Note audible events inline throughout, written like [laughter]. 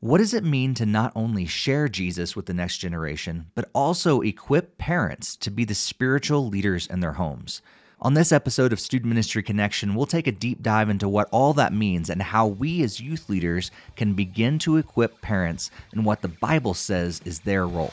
What does it mean to not only share Jesus with the next generation, but also equip parents to be the spiritual leaders in their homes? On this episode of Student Ministry Connection, we'll take a deep dive into what all that means and how we as youth leaders can begin to equip parents in what the Bible says is their role.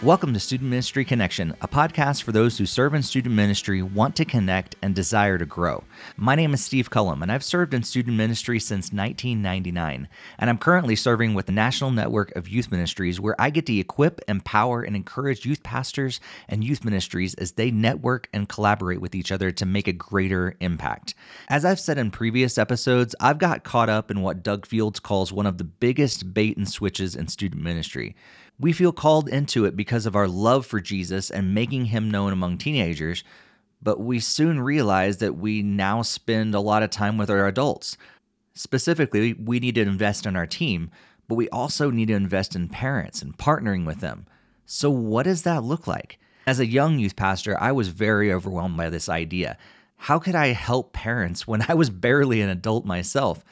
Welcome to Student Ministry Connection, a podcast for those who serve in student ministry, want to connect, and desire to grow. My name is Steve Cullum, and I've served in student ministry since 1999. And I'm currently serving with the National Network of Youth Ministries, where I get to equip, empower, and encourage youth pastors and youth ministries as they network and collaborate with each other to make a greater impact. As I've said in previous episodes, I've got caught up in what Doug Fields calls one of the biggest bait and switches in student ministry. We feel called into it because of our love for Jesus and making him known among teenagers, but we soon realize that we now spend a lot of time with our adults. Specifically, we need to invest in our team, but we also need to invest in parents and partnering with them. So, what does that look like? As a young youth pastor, I was very overwhelmed by this idea. How could I help parents when I was barely an adult myself?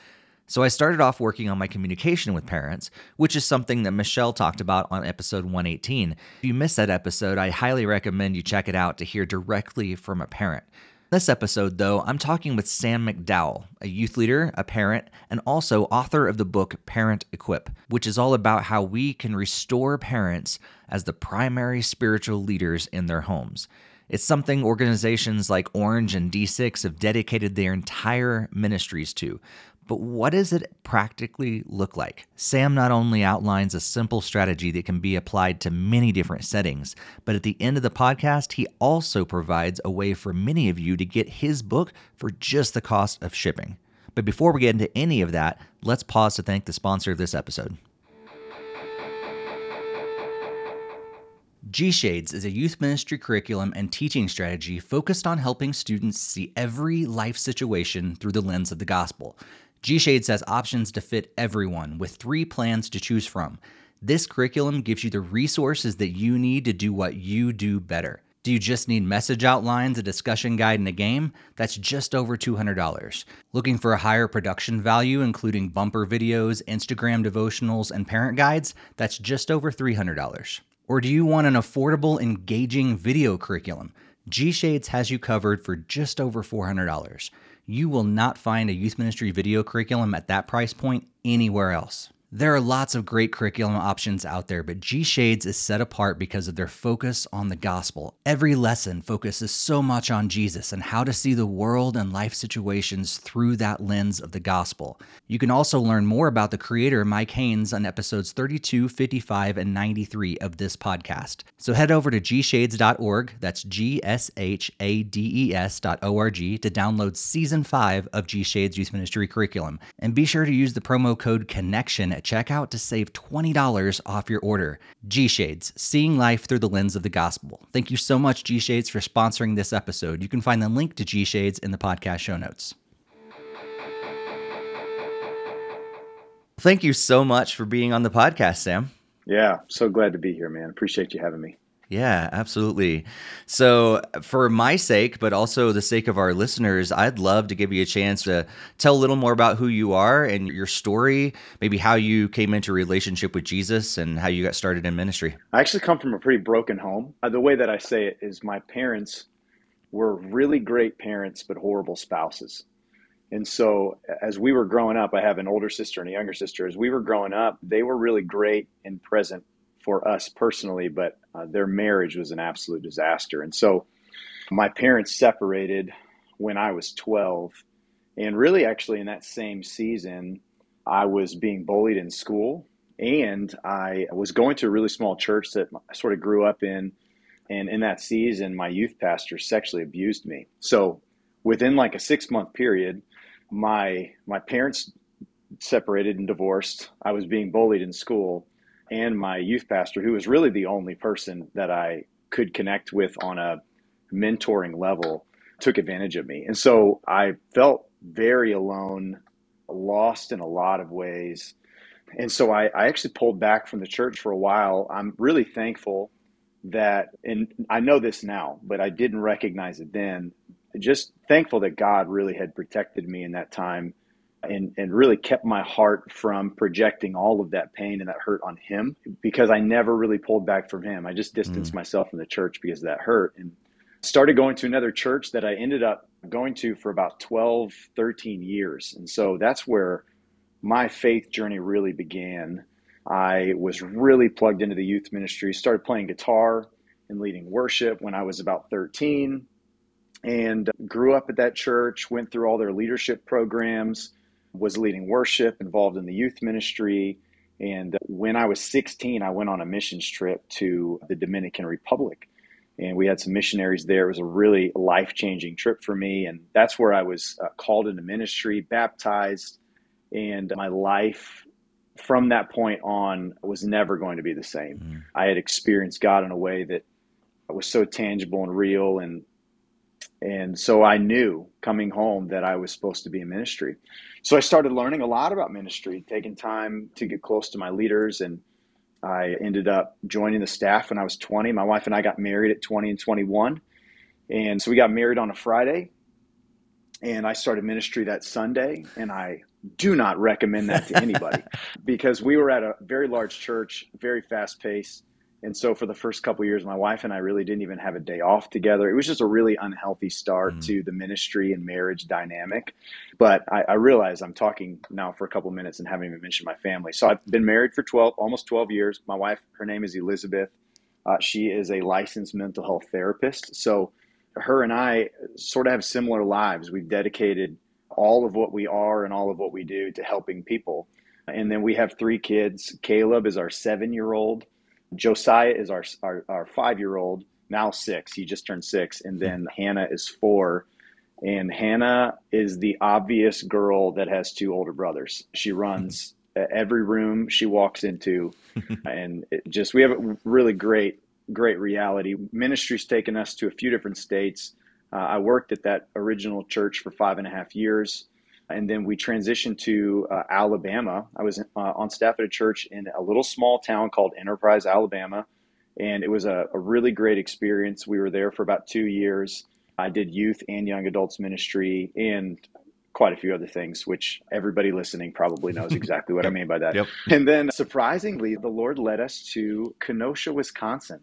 So I started off working on my communication with parents, which is something that Michelle talked about on episode 118. If you missed that episode, I highly recommend you check it out to hear directly from a parent. This episode, though, I'm talking with Sam McDowell, a youth leader, a parent, and also author of the book Parent Equip, which is all about how we can restore parents as the primary spiritual leaders in their homes. It's something organizations like Orange and D6 have dedicated their entire ministries to, but what does it practically look like? Sam not only outlines a simple strategy that can be applied to many different settings, but at the end of the podcast, he also provides a way for many of you to get his book for just the cost of shipping. But before we get into any of that, let's pause to thank the sponsor of this episode. G Shades is a youth ministry curriculum and teaching strategy focused on helping students see every life situation through the lens of the gospel. G Shades has options to fit everyone with three plans to choose from. This curriculum gives you the resources that you need to do what you do better. Do you just need message outlines, a discussion guide, and a game? That's just over $200. Looking for a higher production value, including bumper videos, Instagram devotionals, and parent guides? That's just over $300. Or do you want an affordable, engaging video curriculum? G Shades has you covered for just over $400. You will not find a youth ministry video curriculum at that price point anywhere else. There are lots of great curriculum options out there, but G Shades is set apart because of their focus on the gospel. Every lesson focuses so much on Jesus and how to see the world and life situations through that lens of the gospel. You can also learn more about the creator, Mike Haynes, on episodes 32, 55, and 93 of this podcast. So head over to gshades.org, that's G S H A D E S.org, to download season 5 of G Shades Youth Ministry Curriculum. And be sure to use the promo code CONNECTION at checkout to save $20 off your order. G Shades, seeing life through the lens of the gospel. Thank you so much, G Shades, for sponsoring this episode. You can find the link to G Shades in the podcast show notes. Thank you so much for being on the podcast, Sam. Yeah, so glad to be here, man. Appreciate you having me. Yeah, absolutely. So, for my sake, but also the sake of our listeners, I'd love to give you a chance to tell a little more about who you are and your story, maybe how you came into relationship with Jesus and how you got started in ministry. I actually come from a pretty broken home. Uh, the way that I say it is my parents were really great parents, but horrible spouses. And so, as we were growing up, I have an older sister and a younger sister. As we were growing up, they were really great and present for us personally, but uh, their marriage was an absolute disaster. And so my parents separated when I was 12. And really, actually, in that same season, I was being bullied in school. And I was going to a really small church that I sort of grew up in. And in that season, my youth pastor sexually abused me. So within like a six month period, my my parents separated and divorced. I was being bullied in school and my youth pastor, who was really the only person that I could connect with on a mentoring level, took advantage of me. And so I felt very alone, lost in a lot of ways. And so I, I actually pulled back from the church for a while. I'm really thankful that, and I know this now, but I didn't recognize it then. Just thankful that God really had protected me in that time and, and really kept my heart from projecting all of that pain and that hurt on him because I never really pulled back from him. I just distanced mm. myself from the church because of that hurt and started going to another church that I ended up going to for about 12, 13 years. And so that's where my faith journey really began. I was really plugged into the youth ministry, started playing guitar and leading worship when I was about 13 and grew up at that church, went through all their leadership programs, was leading worship, involved in the youth ministry. And when I was 16, I went on a missions trip to the Dominican Republic. And we had some missionaries there. It was a really life changing trip for me. And that's where I was uh, called into ministry, baptized, and my life from that point on was never going to be the same. Mm. I had experienced God in a way that was so tangible and real and and so I knew coming home that I was supposed to be in ministry. So I started learning a lot about ministry, taking time to get close to my leaders and I ended up joining the staff when I was 20. My wife and I got married at 20 and 21. And so we got married on a Friday and I started ministry that Sunday and I do not recommend that to anybody [laughs] because we were at a very large church, very fast pace. And so for the first couple years, my wife and I really didn't even have a day off together. It was just a really unhealthy start mm. to the ministry and marriage dynamic. But I, I realize I'm talking now for a couple minutes and haven't even mentioned my family. So I've been married for 12, almost 12 years. My wife, her name is Elizabeth. Uh, she is a licensed mental health therapist. So her and I sort of have similar lives. We've dedicated all of what we are and all of what we do to helping people. And then we have three kids. Caleb is our seven year old. Josiah is our, our, our five year old, now six. He just turned six. And then Hannah is four. And Hannah is the obvious girl that has two older brothers. She runs every room she walks into. [laughs] and just, we have a really great, great reality. Ministry's taken us to a few different states. Uh, I worked at that original church for five and a half years. And then we transitioned to uh, Alabama. I was uh, on staff at a church in a little small town called Enterprise, Alabama. And it was a, a really great experience. We were there for about two years. I did youth and young adults ministry and quite a few other things, which everybody listening probably knows [laughs] exactly what I mean by that. Yep. And then surprisingly, the Lord led us to Kenosha, Wisconsin.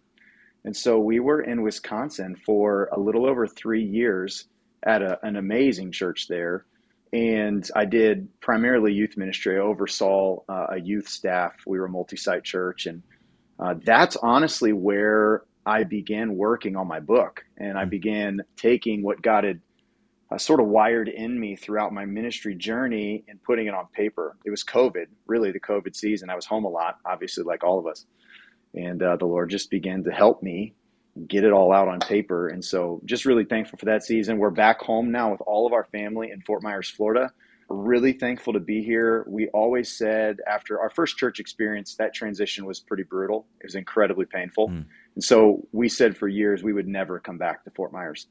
And so we were in Wisconsin for a little over three years at a, an amazing church there and I did primarily youth ministry. I oversaw uh, a youth staff. We were a multi-site church, and uh, that's honestly where I began working on my book, and I hmm. began taking what God had uh, sort of wired in me throughout my ministry journey and putting it on paper. It was COVID, really the COVID season. I was home a lot, obviously, like all of us, and uh, the Lord just began to help me get it all out on paper. And so just really thankful for that season. We're back home now with all of our family in Fort Myers, Florida. Really thankful to be here. We always said after our first church experience, that transition was pretty brutal. It was incredibly painful. Mm. And so we said for years we would never come back to Fort Myers.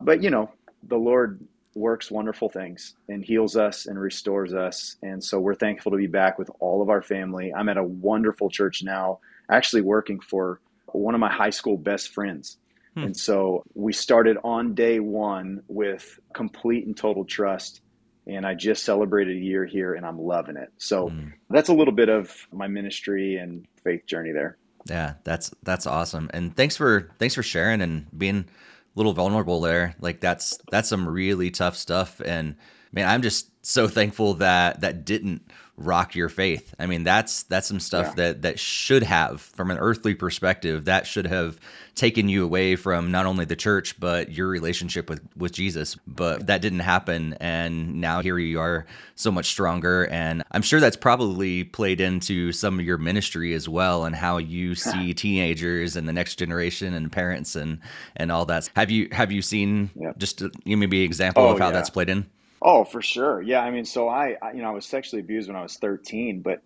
But, you know, the Lord works wonderful things and heals us and restores us. And so we're thankful to be back with all of our family. I'm at a wonderful church now, actually working for one of my high school best friends. Hmm. And so we started on day one with complete and total trust. And I just celebrated a year here and I'm loving it. So hmm. that's a little bit of my ministry and faith journey there. Yeah, that's that's awesome. And thanks for thanks for sharing and being a little vulnerable there. Like that's that's some really tough stuff and man, I'm just so thankful that that didn't rock your faith. I mean, that's that's some stuff yeah. that that should have, from an earthly perspective, that should have taken you away from not only the church but your relationship with with Jesus. But that didn't happen, and now here you are, so much stronger. And I'm sure that's probably played into some of your ministry as well, and how you [laughs] see teenagers and the next generation and parents and and all that. Have you have you seen yeah. just uh, a, maybe an example oh, of how yeah. that's played in? Oh, for sure. Yeah. I mean, so I, I, you know, I was sexually abused when I was 13, but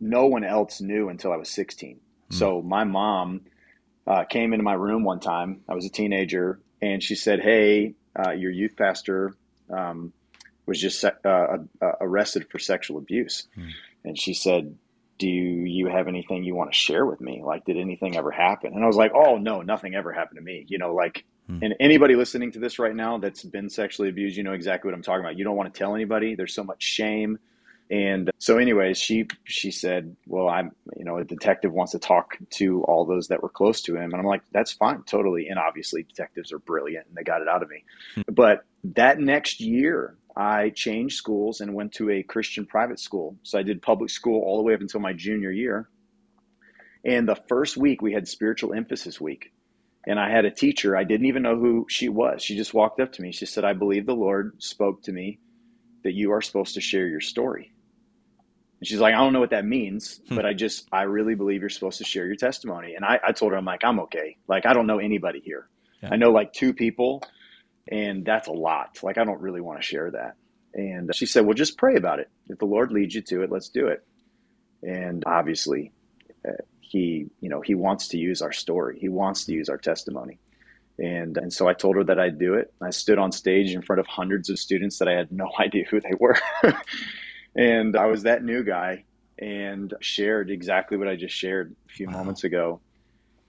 no one else knew until I was 16. Mm. So my mom uh, came into my room one time. I was a teenager, and she said, "Hey, uh, your youth pastor um, was just uh, uh, arrested for sexual abuse," mm. and she said, do you have anything you want to share with me? Like, did anything ever happen? And I was like, oh, no, nothing ever happened to me. You know, like, hmm. and anybody listening to this right now that's been sexually abused, you know exactly what I'm talking about. You don't want to tell anybody. There's so much shame. And so, anyways, she she said, "Well, I'm, you know, a detective wants to talk to all those that were close to him," and I'm like, "That's fine, totally." And obviously, detectives are brilliant, and they got it out of me. Hmm. But that next year, I changed schools and went to a Christian private school. So I did public school all the way up until my junior year. And the first week we had spiritual emphasis week. And I had a teacher, I didn't even know who she was. She just walked up to me. She said, I believe the Lord spoke to me that you are supposed to share your story. And she's like, I don't know what that means, hmm. but I just, I really believe you're supposed to share your testimony. And I, I told her, I'm like, I'm okay. Like, I don't know anybody here. Yeah. I know like two people and that's a lot. Like, I don't really want to share that. And she said, Well, just pray about it. If the Lord leads you to it, let's do it. And obviously, he, you know, he wants to use our story. He wants to use our testimony. And, and so I told her that I'd do it. I stood on stage in front of hundreds of students that I had no [laughs] idea who they were. and I was that new guy and shared exactly what I just shared a few wow. moments ago.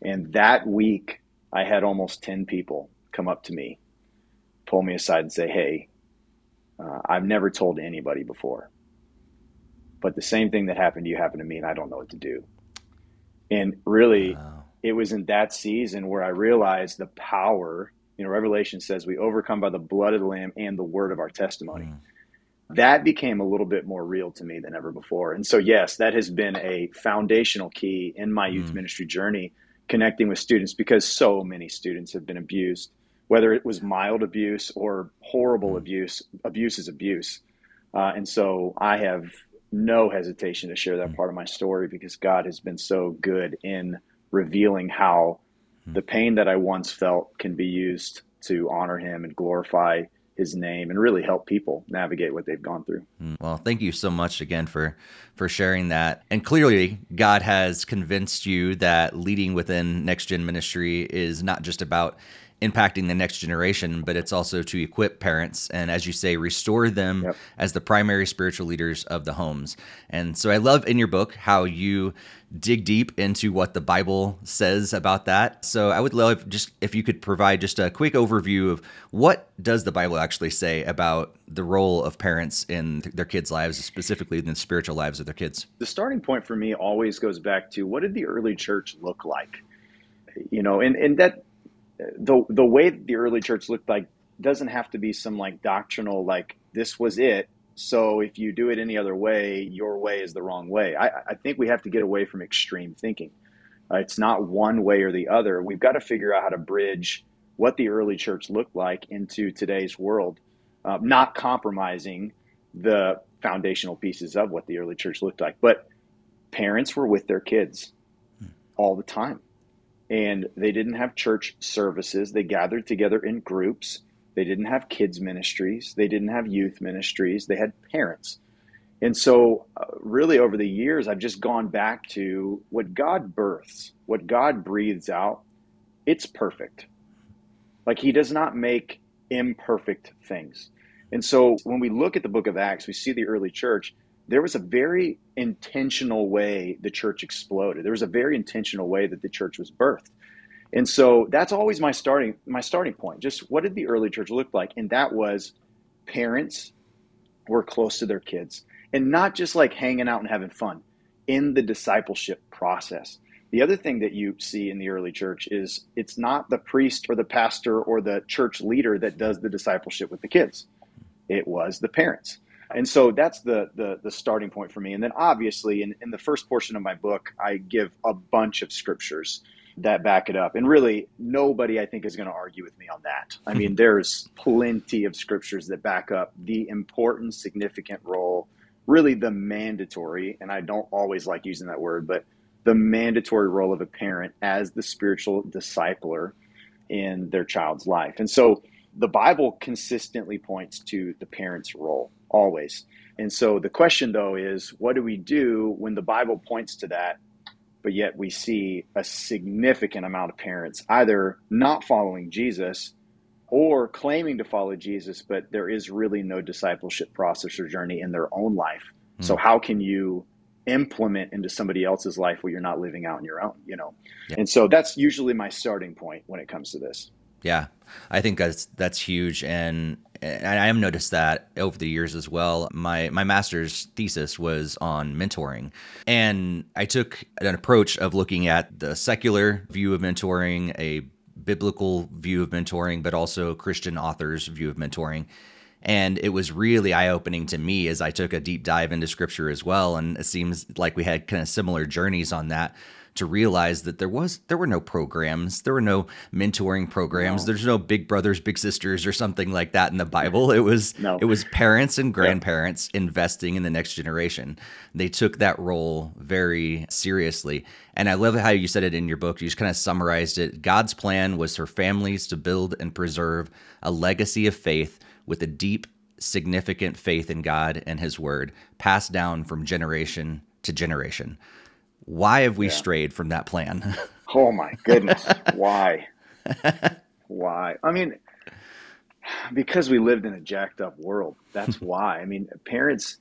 And that week, I had almost 10 people come up to me pull me aside and say, "Hey, uh, I've never told anybody before, but the same thing that happened to you happened to me, and I don't know what to do." And really, wow. it was in that season where I realized the power. You know, Revelation says we overcome by the blood of the Lamb and the word of our testimony. Mm. That became a little bit more real to me than ever before. And so, yes, that has been a foundational key in my youth mm. ministry journey, connecting with students because so many students have been abused whether it was mild abuse or horrible mm. abuse, abuse is abuse. Uh, and so I have no hesitation to share that mm. part of my story because God has been so good in revealing how mm. the pain that I once felt can be used to honor Him and glorify his name and really help people navigate what they've gone through. Well, thank you so much again for for sharing that. And clearly, God has convinced you that leading within Next Gen Ministry is not just about impacting the next generation, but it's also to equip parents and, as you say, restore them yep. as the primary spiritual leaders of the homes. And so I love in your book how you dig deep into what the Bible says about that. So I would love just if you could provide just a quick overview of what does the Bible actually say about the role of parents in their kids' lives, specifically in the spiritual lives of their kids. The starting point for me always goes back to what did the early church look like? You know, and, and that the the way the early church looked like doesn't have to be some like doctrinal like this was it so if you do it any other way your way is the wrong way. I, I think we have to get away from extreme thinking. Uh, it's not one way or the other. We've got to figure out how to bridge what the early church looked like into today's world uh, not compromising the foundational pieces of what the early church looked like but parents were with their kids all the time and they didn't have church services. They gathered together in groups. They didn't have kids' ministries. They didn't have youth ministries. They had parents. And so, uh, really, over the years, I've just gone back to what God births, what God breathes out. It's perfect. Like, He does not make imperfect things. And so, when we look at the book of Acts, we see the early church there was a very intentional way the church exploded. There was a very intentional way that the church was birthed. And so that's always my starting my starting point. Just what did the early church look like? And that was parents were close to their kids and not just like hanging out and having fun in the discipleship process. The other thing that you see in the early church is it's not the priest or the pastor or the church leader that does the discipleship with the kids. It was the parents and so that's the, the, the starting point for me. And then obviously in, in the first portion of my book i give a bunch of scriptures that back it up. And really nobody i think is going to argue with me on that. I mean [laughs] there's plenty of scriptures that back up the important significant role really the mandatory and i don't always like using that word but the mandatory role of a parent as the spiritual discipler in their child's life. And so the bible consistently points to the parent's role always. And so the question, though, is what do we do when the Bible points to that, but yet we see a significant amount of parents either not following Jesus or claiming to follow Jesus, but there is really no discipleship process or journey in their own life. Mm. So, how can you implement into somebody else's life what you're not living out in your own, you know. Yeah. And so that's usually my starting point when it comes to this. Yeah. I think that's that's huge and and I have noticed that over the years as well. My my master's thesis was on mentoring, and I took an approach of looking at the secular view of mentoring, a biblical view of mentoring, but also Christian authors' view of mentoring. And it was really eye opening to me as I took a deep dive into scripture as well. And it seems like we had kind of similar journeys on that to realize that there was there were no programs, there were no mentoring programs, no. there's no big brothers, big sisters, or something like that in the Bible. It was no. it was parents and grandparents yeah. investing in the next generation. They took that role very seriously. And I love how you said it in your book. You just kind of summarized it. God's plan was for families to build and preserve a legacy of faith with a deep, significant faith in God and His Word, passed down from generation to generation. Why have we yeah. strayed from that plan? [laughs] oh my goodness. Why? [laughs] why? I mean, because we lived in a jacked up world. That's [laughs] why. I mean, parents,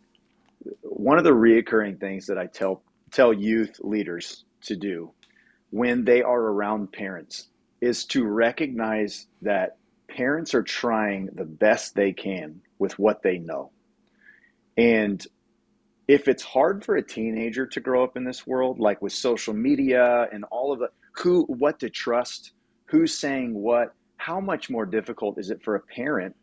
one of the reoccurring things that I tell tell youth leaders to do when they are around parents is to recognize that parents are trying the best they can with what they know. And if it's hard for a teenager to grow up in this world, like with social media and all of the who, what to trust, who's saying what, how much more difficult is it for a parent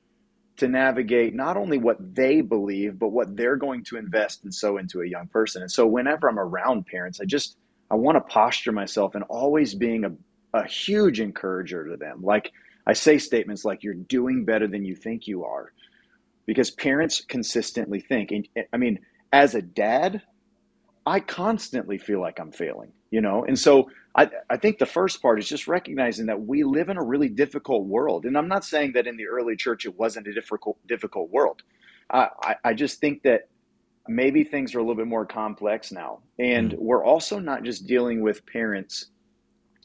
to navigate not only what they believe, but what they're going to invest and sow into a young person? And so, whenever I'm around parents, I just I want to posture myself and always being a, a huge encourager to them. Like I say statements like, "You're doing better than you think you are," because parents consistently think. And I mean as a dad, I constantly feel like I'm failing, you know? And so I, I think the first part is just recognizing that we live in a really difficult world. And I'm not saying that in the early church it wasn't a difficult, difficult world. Uh, I, I just think that maybe things are a little bit more complex now. And mm. we're also not just dealing with parents.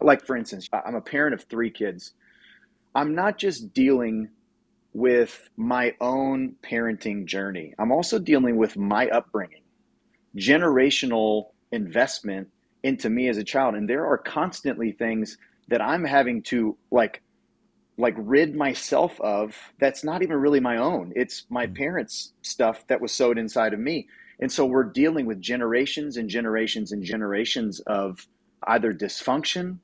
Like, for instance, I'm a parent of three kids. I'm not just dealing with my own parenting journey. I'm also dealing with my upbringing, generational investment into me as a child. And there are constantly things that I'm having to like like rid myself of that's not even really my own. It's my mm. parents' stuff that was sowed inside of me. And so we're dealing with generations and generations and generations of either dysfunction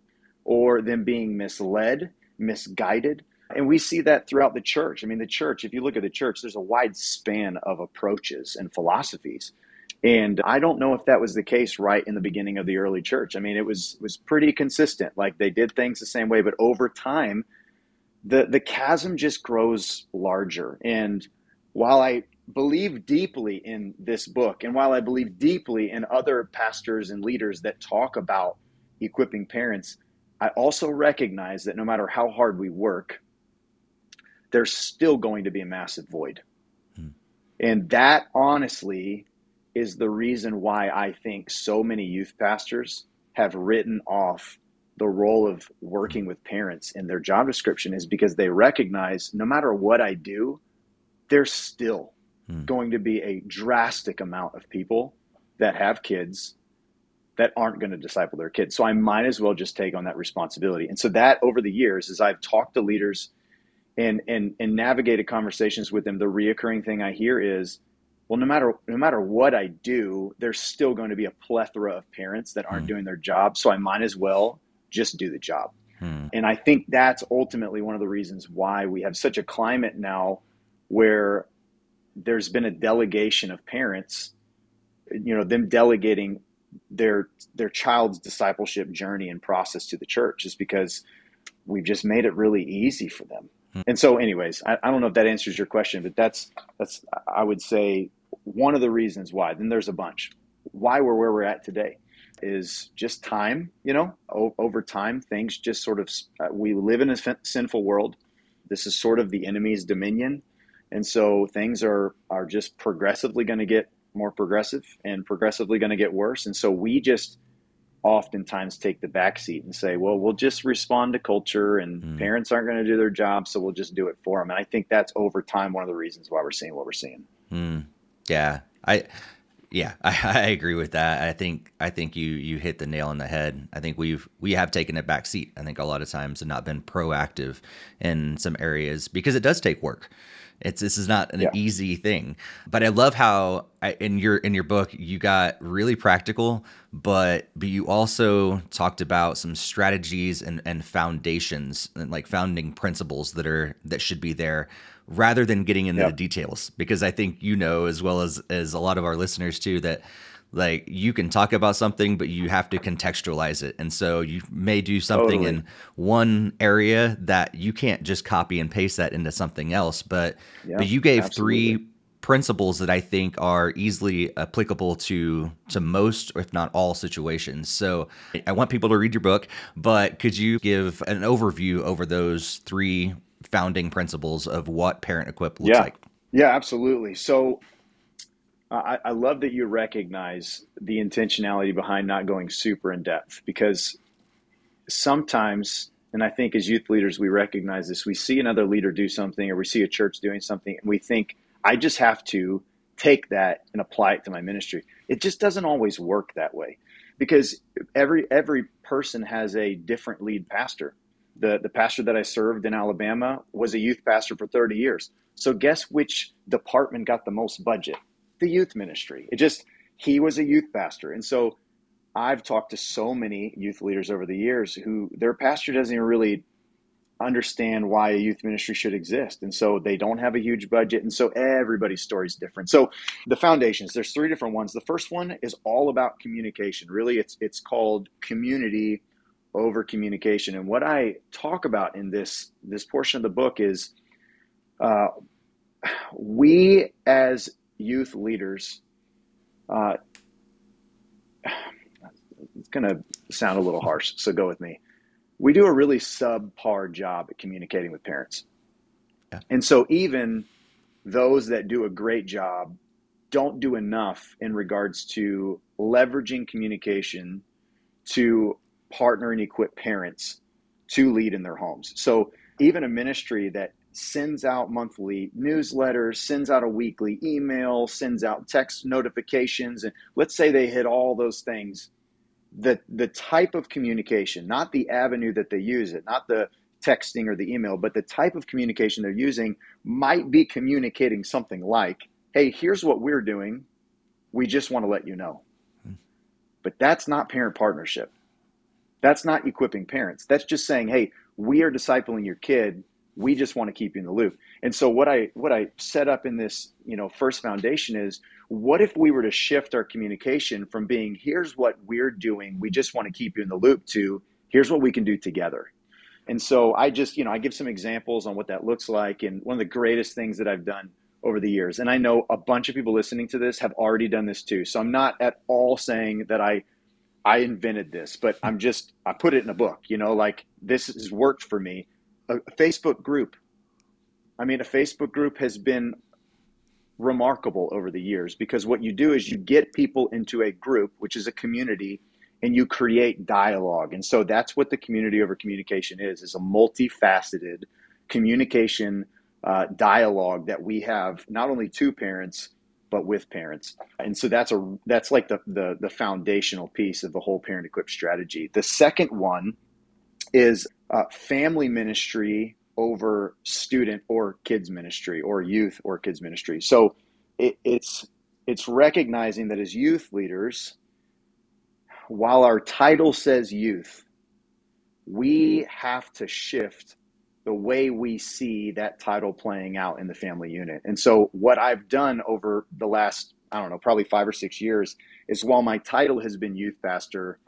or them being misled, misguided, and we see that throughout the church. I mean, the church, if you look at the church, there's a wide span of approaches and philosophies. And I don't know if that was the case right in the beginning of the early church. I mean, it was was pretty consistent. Like they did things the same way, but over time, the the chasm just grows larger. And while I believe deeply in this book, and while I believe deeply in other pastors and leaders that talk about equipping parents, I also recognize that no matter how hard we work, there's still going to be a massive void. Hmm. And that honestly is the reason why I think so many youth pastors have written off the role of working with parents in their job description is because they recognize no matter what I do, there's still hmm. going to be a drastic amount of people that have kids that aren't going to disciple their kids. So I might as well just take on that responsibility. And so that over the years, as I've talked to leaders and and and navigated conversations with them, the reoccurring thing I hear is, well, no matter no matter what I do, there's still going to be a plethora of parents that aren't hmm. doing their job. So I might as well just do the job. Hmm. And I think that's ultimately one of the reasons why we have such a climate now where there's been a delegation of parents, you know, them delegating their their child's discipleship journey and process to the church is because we've just made it really easy for them and so, anyways, I, I don't know if that answers your question, but that's that's I would say one of the reasons why. Then there's a bunch. Why we're where we're at today is just time. You know, o- over time, things just sort of uh, we live in a f- sinful world. This is sort of the enemy's dominion, and so things are are just progressively going to get more progressive and progressively going to get worse. And so we just oftentimes take the back seat and say, well, we'll just respond to culture and mm. parents aren't going to do their job, so we'll just do it for them. And I think that's over time one of the reasons why we're seeing what we're seeing. Mm. Yeah. I Yeah, [laughs] I, I, agree with that. I think I think you you hit the nail on the head. I think we've we have taken a back seat. I think a lot of times and not been proactive in some areas because it does take work. It's this is not an yeah. easy thing. But I love how I, in your in your book you got really practical, but but you also talked about some strategies and and foundations and like founding principles that are that should be there rather than getting into the details because I think you know as well as as a lot of our listeners too that like you can talk about something but you have to contextualize it and so you may do something totally. in one area that you can't just copy and paste that into something else but yeah, but you gave absolutely. three principles that I think are easily applicable to to most if not all situations. So I want people to read your book, but could you give an overview over those three founding principles of what Parent Equip looks yeah. like. Yeah, absolutely. So I, I love that you recognize the intentionality behind not going super in depth because sometimes, and I think as youth leaders, we recognize this. We see another leader do something or we see a church doing something, and we think, I just have to take that and apply it to my ministry. It just doesn't always work that way because every every person has a different lead pastor the, the pastor that I served in Alabama was a youth pastor for 30 years. So guess which department got the most budget? The youth ministry. It just, he was a youth pastor. And so I've talked to so many youth leaders over the years who their pastor doesn't even really understand why a youth ministry should exist. And so they don't have a huge budget. And so everybody's story is different. So the foundations, there's three different ones. The first one is all about communication. Really, it's it's called community over communication. And what I talk about in this this portion of the book is uh, we as youth leaders. Uh, it's going to sound a little harsh, so go with me. We do a really subpar job at communicating with parents. Yeah. And so, even those that do a great job don't do enough in regards to leveraging communication to partner and equip parents to lead in their homes. So even a ministry that sends out monthly newsletters, sends out a weekly email, sends out text notifications, and let's say they hit all those things. The the type of communication, not the avenue that they use it, not the texting or the email, but the type of communication they're using might be communicating something like, hey, here's what we're doing. We just want to let you know. Hmm. But that's not parent partnership. That's not equipping parents. That's just saying, hey, we are discipling your kid. We just want to keep you in the loop. And so what I what I set up in this, you know, first foundation is what if we were to shift our communication from being here's what we're doing, we just want to keep you in the loop to here's what we can do together. And so I just, you know, I give some examples on what that looks like and one of the greatest things that I've done over the years. And I know a bunch of people listening to this have already done this too. So I'm not at all saying that I I invented this, but I'm just I put it in a book. You know, like this has worked for me. A, Facebook group. I mean, a Facebook group has been remarkable over the years because what you do is you get people into a group, which is a community, and you create dialogue. And so that's what the community over communication is: is a multifaceted communication uh, dialogue that we have not only to parents but with parents. And so that's a that's like the the, the foundational piece of the whole parent equipped strategy. The second one is uh, family ministry over student or kids ministry or youth or kids ministry. So it, it's it's recognizing that as youth leaders, while our title says youth, we have to shift the way we see that title playing out in the family unit. And so, what I've done over the last, I don't know, probably five or six years is while my title has been youth pastor,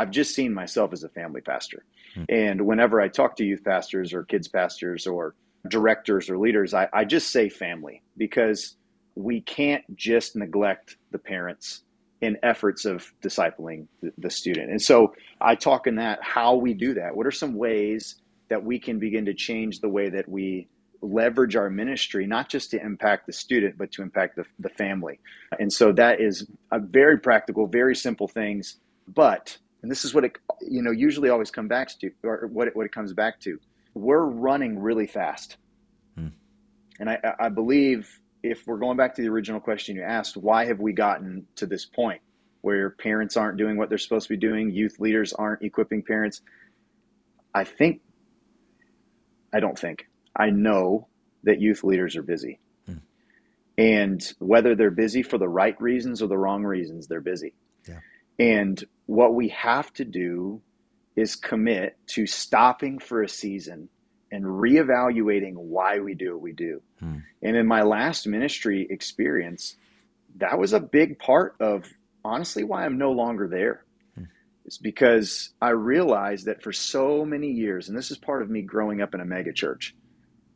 I've just seen myself as a family pastor. Hmm. And whenever I talk to youth pastors or kids pastors or directors or leaders, I, I just say family because we can't just neglect the parents in efforts of discipling the, the student. And so I talk in that how we do that. What are some ways that we can begin to change the way that we leverage our ministry, not just to impact the student, but to impact the, the family. And so that is a very practical, very simple things. But, and this is what it, you know, usually always come back to, or what it, what it comes back to. We're running really fast. Hmm. And I, I believe if we're going back to the original question you asked, why have we gotten to this point where parents aren't doing what they're supposed to be doing, youth leaders aren't equipping parents? I think, I don't think, I know that youth leaders are busy. Hmm. And whether they're busy for the right reasons or the wrong reasons, they're busy. And what we have to do is commit to stopping for a season and reevaluating why we do what we do. Hmm. And in my last ministry experience, that was a big part of honestly why I'm no longer there. Hmm. It's because I realized that for so many years, and this is part of me growing up in a mega church,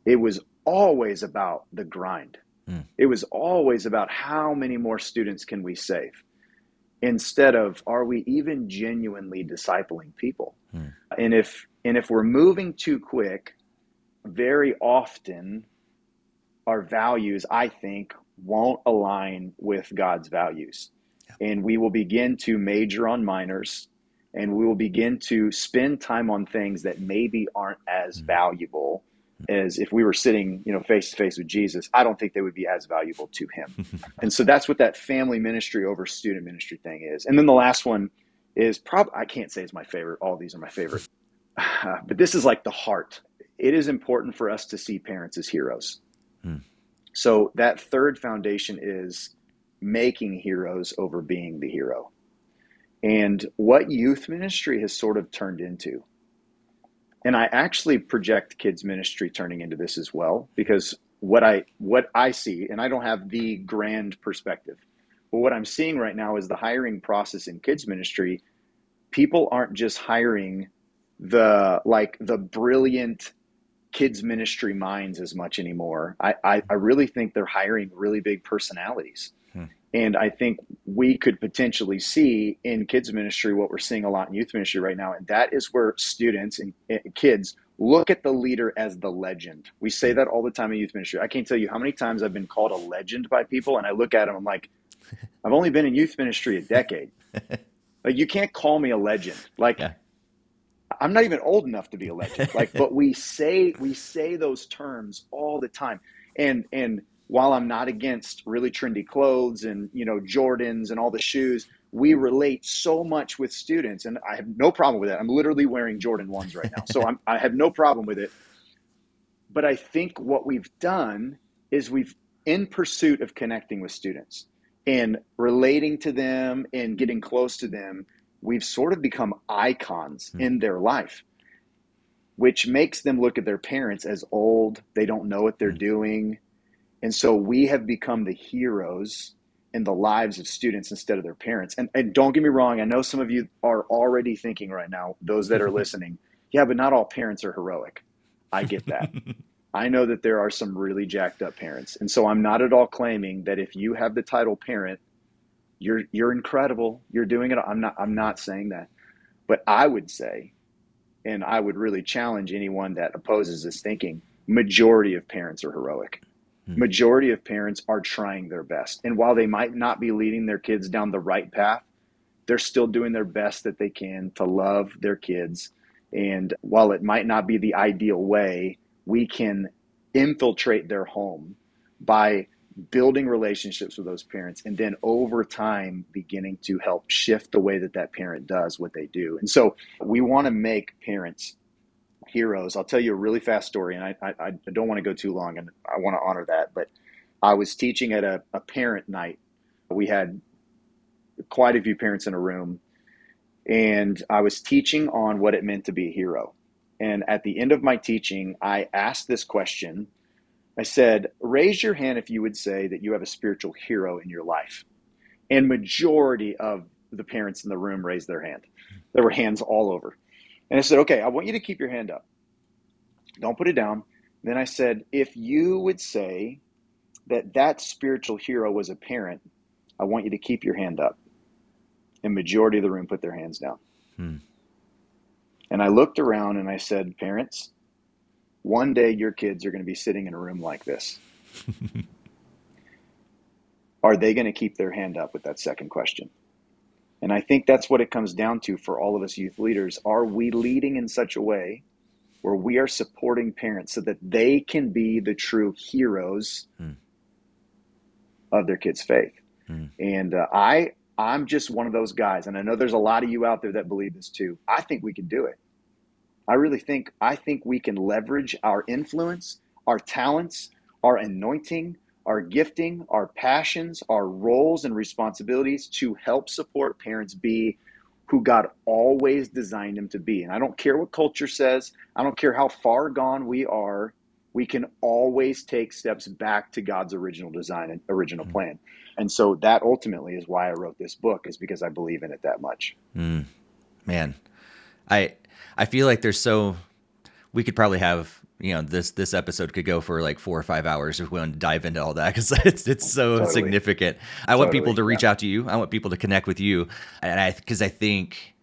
it was always about the grind. Hmm. It was always about how many more students can we save instead of are we even genuinely discipling people? Hmm. And if and if we're moving too quick, very often our values, I think, won't align with God's values. Yeah. And we will begin to major on minors and we will begin to spend time on things that maybe aren't as mm. valuable as if we were sitting, you know, face to face with Jesus. I don't think they would be as valuable to him. [laughs] and so that's what that family ministry over student ministry thing is. And then the last one is probably I can't say it's my favorite. All these are my favorite. [sighs] but this is like the heart it is important for us to see parents as heroes. Hmm. So that third foundation is making heroes over being the hero. And what youth ministry has sort of turned into. And I actually project kids ministry turning into this as well because what I what I see and I don't have the grand perspective. But what I'm seeing right now is the hiring process in kids ministry people aren't just hiring the like the brilliant kids ministry minds as much anymore. I, I, I really think they're hiring really big personalities. And I think we could potentially see in kids ministry what we're seeing a lot in youth ministry right now. And that is where students and, and kids look at the leader as the legend. We say that all the time in youth ministry. I can't tell you how many times I've been called a legend by people, and I look at them, I'm like, I've only been in youth ministry a decade. [laughs] like, you can't call me a legend. Like, yeah. I'm not even old enough to be a legend. Like, but we say we say those terms all the time. And and while I'm not against really trendy clothes and you know Jordans and all the shoes, we relate so much with students, and I have no problem with that. I'm literally wearing Jordan ones right now, so I'm, [laughs] I have no problem with it. But I think what we've done is we've in pursuit of connecting with students and relating to them and getting close to them we've sort of become icons mm. in their life, which makes them look at their parents as old. They don't know what they're mm. doing. And so we have become the heroes in the lives of students instead of their parents. And, and don't get me wrong, I know some of you are already thinking right now, those that are [laughs] listening, yeah, but not all parents are heroic. I get that. [laughs] I know that there are some really jacked up parents. And so I'm not at all claiming that if you have the title parent, you're you're incredible. You're doing it. I'm not I'm not saying that. But I would say, and I would really challenge anyone that opposes this thinking, majority of parents are heroic. Hmm. Majority of parents are trying their best. And while they might not be leading their kids down the right path, they're still doing their best that they can to love their kids. And while it might not be the ideal way, we can infiltrate their home by building relationships with those parents and then over time beginning to help shift the way that that parent does what they do and so we want to make parents heroes i'll tell you a really fast story and i, I, I don't want to go too long and i want to honor that but i was teaching at a, a parent night we had quite a few parents in a room and i was teaching on what it meant to be a hero and at the end of my teaching i asked this question I said, raise your hand if you would say that you have a spiritual hero in your life. And majority of the parents in the room raised their hand. There were hands all over. And I said, okay, I want you to keep your hand up. Don't put it down. Then I said, if you would say that that spiritual hero was a parent, I want you to keep your hand up. And majority of the room put their hands down. Hmm. And I looked around and I said, parents, one day your kids are going to be sitting in a room like this. [laughs] are they going to keep their hand up with that second question? And I think that's what it comes down to for all of us youth leaders. Are we leading in such a way where we are supporting parents so that they can be the true heroes hmm. of their kids' faith. Mm. And uh, I I'm just one of those guys, and I know there's a lot of you out there that believe this too. I think we can do it. I really think I think we can leverage our influence, our talents, our anointing, our gifting, our passions, our roles and responsibilities to help support parents be who God always designed them to be. And I don't care what culture says, I don't care how far gone we are, we can always take steps back to God's original design and original mm. plan. And so that ultimately is why I wrote this book is because I believe in it that much. Mm. Man, I I feel like there's so we could probably have you know this this episode could go for like four or five hours if we want to dive into all that because [laughs] it's it's so totally. significant. I totally, want people to reach yeah. out to you. I want people to connect with you, and I because I think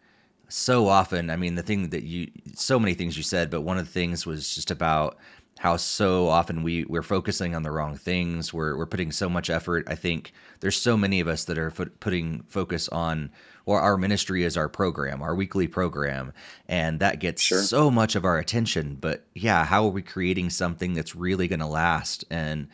so often. I mean, the thing that you so many things you said, but one of the things was just about how so often we we're focusing on the wrong things. We're we're putting so much effort. I think there's so many of us that are putting focus on or our ministry is our program, our weekly program, and that gets sure. so much of our attention. But yeah, how are we creating something that's really going to last and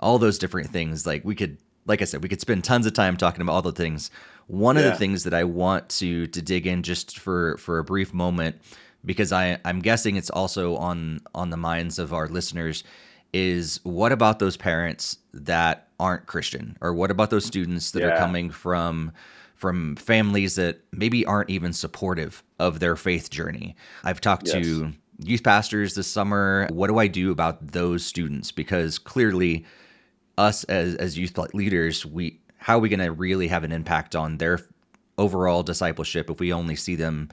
all those different things? Like we could, like I said, we could spend tons of time talking about all the things. One yeah. of the things that I want to to dig in just for for a brief moment because I I'm guessing it's also on on the minds of our listeners is what about those parents that aren't Christian or what about those students that yeah. are coming from from families that maybe aren't even supportive of their faith journey. I've talked yes. to youth pastors this summer. What do I do about those students? Because clearly, us as as youth leaders, we how are we going to really have an impact on their overall discipleship if we only see them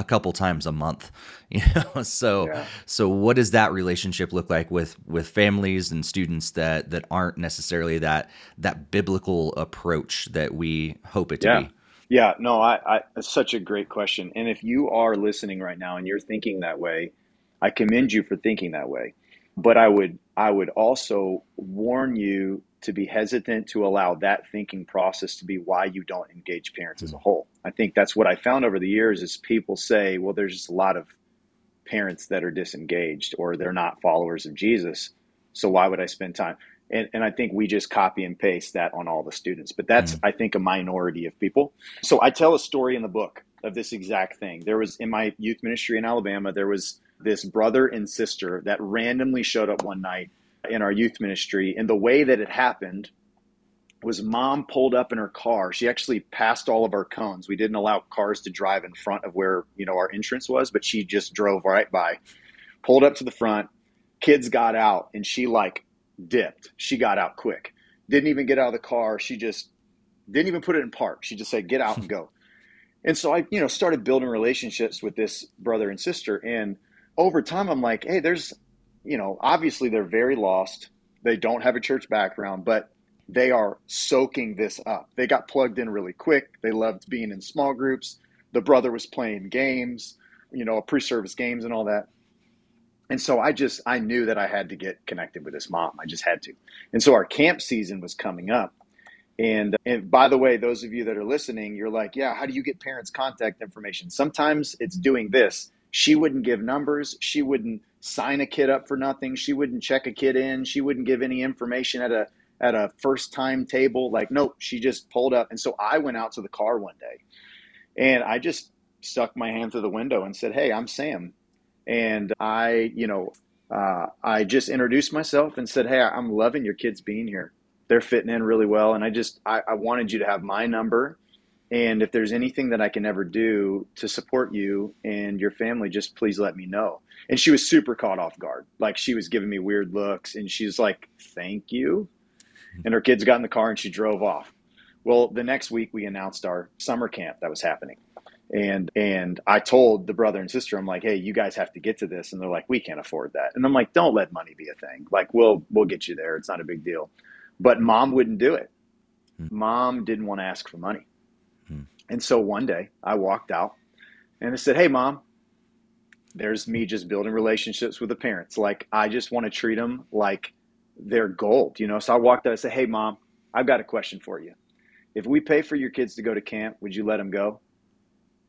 a couple times a month [laughs] you know so yeah. so what does that relationship look like with with families and students that that aren't necessarily that that biblical approach that we hope it to yeah. be yeah no I, I it's such a great question and if you are listening right now and you're thinking that way i commend you for thinking that way but i would i would also warn you to be hesitant to allow that thinking process to be why you don't engage parents as a hmm. whole. I think that's what I found over the years is people say, well, there's just a lot of parents that are disengaged or they're not followers of Jesus. So why would I spend time? And, and I think we just copy and paste that on all the students. But that's, mm-hmm. I think, a minority of people. So I tell a story in the book of this exact thing. There was in my youth ministry in Alabama, there was this brother and sister that randomly showed up one night in our youth ministry. And the way that it happened was mom pulled up in her car. She actually passed all of our cones. We didn't allow cars to drive in front of where, you know, our entrance was, but she just drove right by, pulled up to the front. Kids got out and she like dipped. She got out quick. Didn't even get out of the car. She just didn't even put it in park. She just said, get out and [laughs] go. and so I, you know, started building relationships with this brother and sister. And over time, I'm like, hey, there's you know, obviously they're very lost. They don't have a church background, but they are soaking this up. They got plugged in really quick. They loved being in small groups. The brother was playing games, you know, pre-service games and all that. And so I just I knew that I had to get connected with this mom. I just had to. And so our camp season was coming up. And and by the way, those of you that are listening, you're like, yeah, how do you get parents' contact information? Sometimes it's doing this. She wouldn't give numbers. She wouldn't sign a kid up for nothing. She wouldn't check a kid in. She wouldn't give any information at a at a first time table. Like, nope, she just pulled up. And so I went out to the car one day and I just stuck my hand through the window and said, Hey, I'm Sam. And I, you know, uh, I just introduced myself and said, Hey, I'm loving your kids being here. They're fitting in really well. And I just, I, I wanted you to have my number and if there's anything that I can ever do to support you and your family, just please let me know. And she was super caught off guard. Like she was giving me weird looks and she's like, thank you. [laughs] And her kids got in the car and she drove off. Well, the next week we announced our summer camp that was happening. And and I told the brother and sister, I'm like, hey, you guys have to get to this. And they're like, we can't afford that. And I'm like, don't let money be a thing. Like, we'll we'll get you there. It's not a big deal. But mom wouldn't do it. Hmm. Mom didn't want to ask for money. And so one day I walked out and I said, Hey, mom, there's me just building relationships with the parents. Like, I just want to treat them like they're gold, you know? So I walked up and said, Hey, mom, I've got a question for you. If we pay for your kids to go to camp, would you let them go?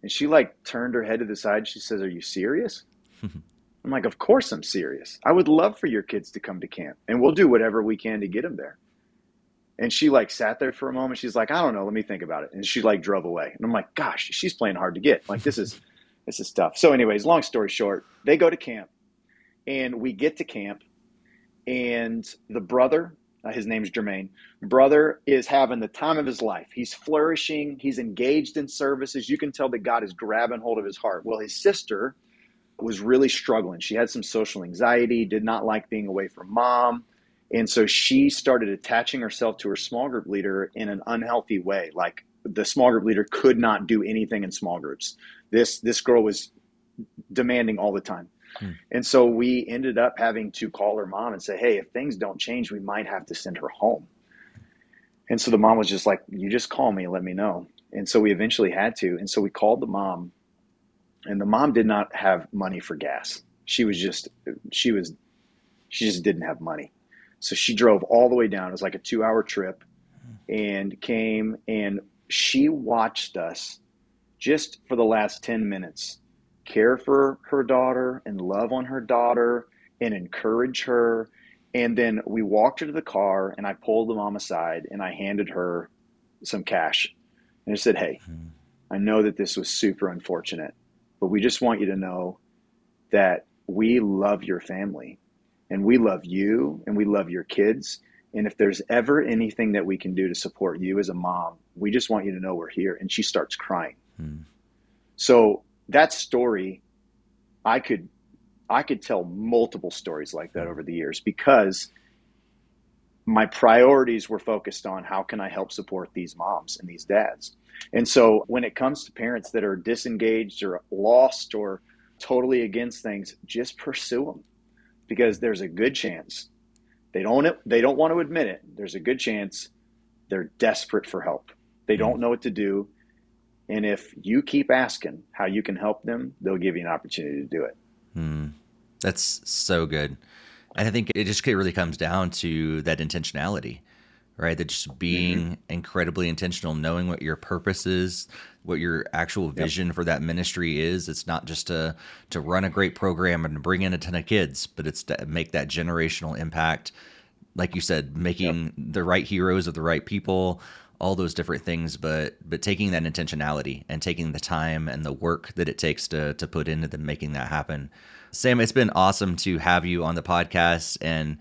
And she like turned her head to the side. She says, Are you serious? [laughs] I'm like, Of course I'm serious. I would love for your kids to come to camp and we'll do whatever we can to get them there. And she like sat there for a moment. She's like, I don't know. Let me think about it. And she like drove away. And I'm like, gosh, she's playing hard to get. Like this is [laughs] this is tough. So, anyways, long story short, they go to camp, and we get to camp, and the brother, uh, his name's Jermaine, brother is having the time of his life. He's flourishing. He's engaged in services. You can tell that God is grabbing hold of his heart. Well, his sister was really struggling. She had some social anxiety, did not like being away from mom. And so she started attaching herself to her small group leader in an unhealthy way. Like the small group leader could not do anything in small groups. This this girl was demanding all the time. Hmm. And so we ended up having to call her mom and say, "Hey, if things don't change, we might have to send her home." And so the mom was just like, "You just call me let me know." And so we eventually had to. And so we called the mom and the mom did not have money for gas. She was just she was she just didn't have money. So she drove all the way down. It was like a 2-hour trip and came and she watched us just for the last 10 minutes care for her daughter and love on her daughter and encourage her. And then we walked her to the car and I pulled the mom aside and I handed her some cash. And I said, Hey, I know that this was super unfortunate, but we just want you to know that we love your family and we love you and we love your kids. And if there's ever anything that we can do to support you as a mom, we just want you to know we're here. And she starts crying. Hmm. So that story, I could, I could tell multiple stories like that over the years because my priorities were focused on how can I help support these moms and these dads. And so when it comes to parents that are disengaged or lost or totally against things, just pursue them because there's a good chance they don't they don't want to admit it. There's a good chance they're desperate for help. They don't mm. know what to do. And if you keep asking how you can help them, they'll give you an opportunity to do it. Mm, that's so good. And I think it just really comes down to that intentionality right? That just being mm-hmm. incredibly intentional, knowing what your purpose is, what your actual vision yep. for that ministry is. It's not just to to run a great program and bring in a ton of kids, but it's to make that generational impact. Like you said, making yep. the right heroes of the right people, all those different things, but but taking that intentionality and taking the time and the work that it takes to to put into the making that happen. Sam, it's been awesome to have you on the podcast and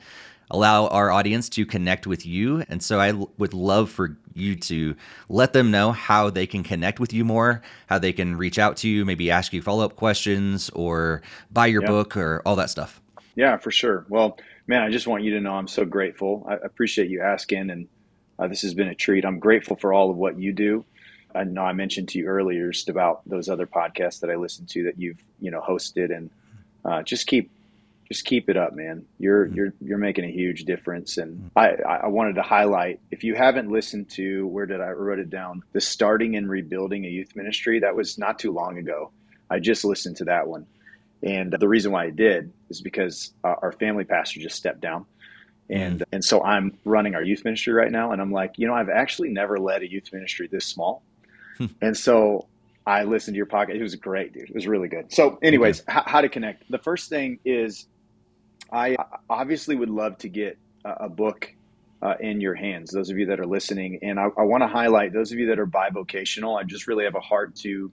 allow our audience to connect with you. And so I would love for you to let them know how they can connect with you more, how they can reach out to you, maybe ask you follow up questions or buy your book or all that stuff. Yeah, for sure. Well, man, I just want you to know I'm so grateful. I appreciate you asking, and uh, this has been a treat. I'm grateful for all of what you do. I know I mentioned to you earlier just about those other podcasts that I listened to that you've you know hosted, and uh, just keep just keep it up, man. You're mm-hmm. you're you're making a huge difference. And mm-hmm. I I wanted to highlight if you haven't listened to where did I wrote it down the starting and rebuilding a youth ministry that was not too long ago. I just listened to that one, and the reason why I did is because uh, our family pastor just stepped down. And mm-hmm. and so I'm running our youth ministry right now, and I'm like, you know, I've actually never led a youth ministry this small, hmm. and so I listened to your podcast. It was great, dude. It was really good. So, anyways, okay. h- how to connect? The first thing is I obviously would love to get a, book uh, in your hands, those of you that are listening. And I, I want to highlight those of you that are bivocational. I just really have a heart to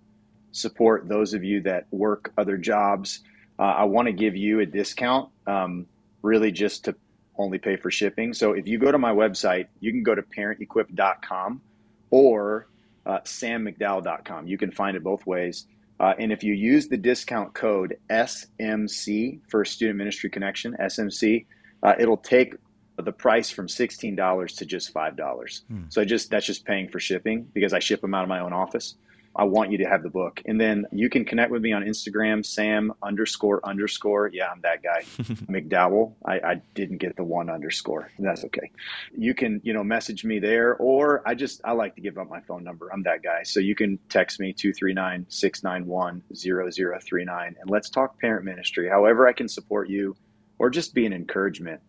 support those of you that work other jobs. Uh, I want to give you a discount, um, really just to only pay for shipping. So if you go to my website, you can go to parentequip.com or uh, sammcdowell.com. You can find it both ways. Uh, and if you use the discount code SMC for Student Ministry Connection, SMC, uh, it'll take the price from $16 to just $5. Hmm. So I just that's just paying for shipping because I ship them out of my own office. I want you to have the book. And then you can connect with me on Instagram, Sam underscore underscore. Yeah, I'm that guy. [laughs] McDowell. I, I didn't get the one underscore. That's okay. You can, you know, message me there or I just, I like to give up my phone number. I'm that guy. So you can text me 239 691 0039 and let's talk parent ministry. However, I can support you or just be an encouragement,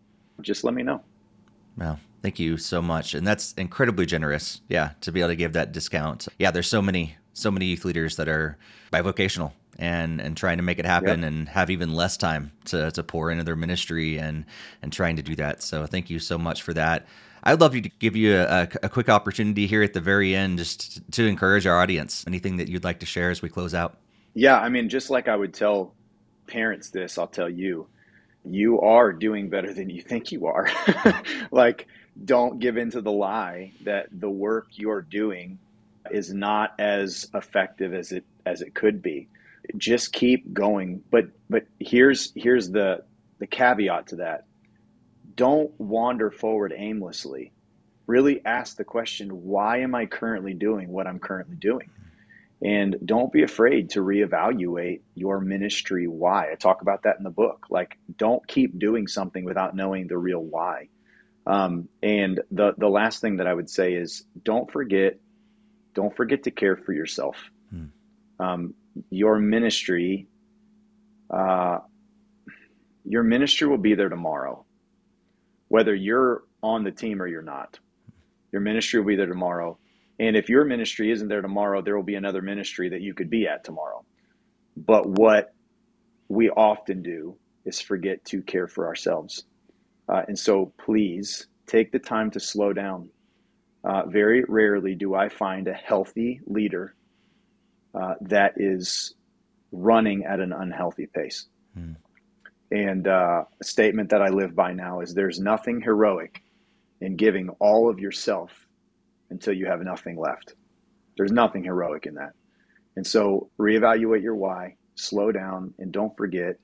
just let me know. Wow. Thank you so much. And that's incredibly generous. Yeah, to be able to give that discount. Yeah, there's so many so many youth leaders that are bivocational and and trying to make it happen yep. and have even less time to to pour into their ministry and and trying to do that. So thank you so much for that. I'd love you to give you a, a, quick opportunity here at the very end just to encourage our audience. Anything that you'd like to share as we close out? Yeah, I mean, just like I would tell parents this, I'll tell you, you are doing better than you think you are. [laughs] like, don't give into the lie that the work you're doing is not as effective as it as it could be. Just keep going. But but here's here's the the caveat to that. Don't wander forward aimlessly. Really ask the question, why am I currently doing what I'm currently doing? And don't be afraid to reevaluate your ministry why. I talk about that in the book. Like, don't keep doing something without knowing the real why. Um, and the the last thing that I would say is, don't forget, don't forget to care for yourself. Hmm. Um, your ministry, uh, your ministry will be there tomorrow, whether you're on the team or you're not. Your ministry will be there tomorrow and if your ministry isn't there tomorrow, there will be another ministry that you could be at tomorrow. But what we often do is forget to care for ourselves. Uh, and so please take the time to slow down. Uh, very rarely do I find a healthy leader uh, that is running at an unhealthy pace. Hmm. And uh, a statement that I live by now is there's nothing heroic in giving all of yourself until you have nothing left. There's nothing heroic in that. And so reevaluate your why, slow down, and don't forget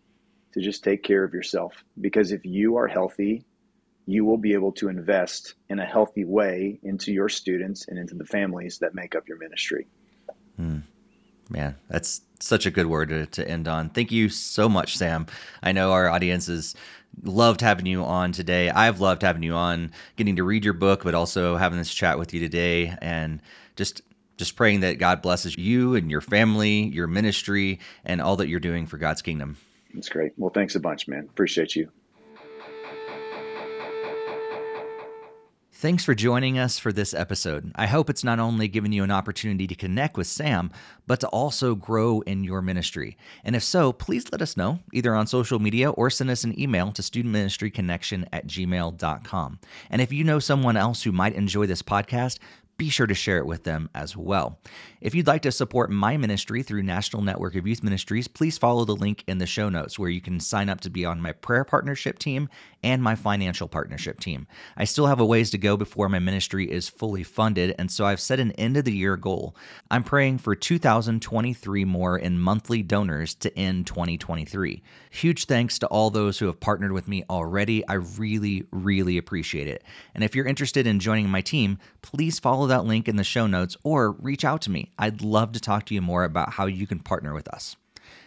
to just take care of yourself. Because if you are healthy, you will be able to invest in a healthy way into your students and into the families that make up your ministry. Hmm. Man, that's such a good word to, to end on. Thank you so much, Sam. I know our audience is loved having you on today. I've loved having you on, getting to read your book, but also having this chat with you today, and just just praying that God blesses you and your family, your ministry, and all that you're doing for God's kingdom. That's great. Well, thanks a bunch, man. Appreciate you. Thanks for joining us for this episode. I hope it's not only given you an opportunity to connect with Sam, but to also grow in your ministry. And if so, please let us know either on social media or send us an email to studentministryconnection at gmail.com. And if you know someone else who might enjoy this podcast, be sure to share it with them as well. If you'd like to support my ministry through National Network of Youth Ministries, please follow the link in the show notes where you can sign up to be on my prayer partnership team and my financial partnership team. I still have a ways to go before my ministry is fully funded, and so I've set an end of the year goal. I'm praying for 2023 more in monthly donors to end 2023. Huge thanks to all those who have partnered with me already. I really, really appreciate it. And if you're interested in joining my team, please follow that link in the show notes or reach out to me. I'd love to talk to you more about how you can partner with us.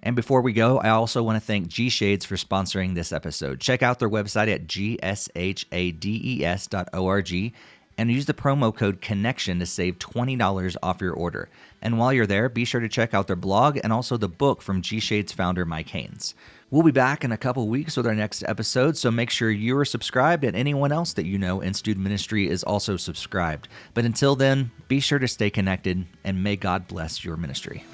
And before we go, I also want to thank G Shades for sponsoring this episode. Check out their website at gshades.org and use the promo code connection to save $20 off your order. And while you're there, be sure to check out their blog and also the book from G Shades founder Mike Haynes. We'll be back in a couple weeks with our next episode, so make sure you are subscribed and anyone else that you know in student ministry is also subscribed. But until then, be sure to stay connected and may God bless your ministry.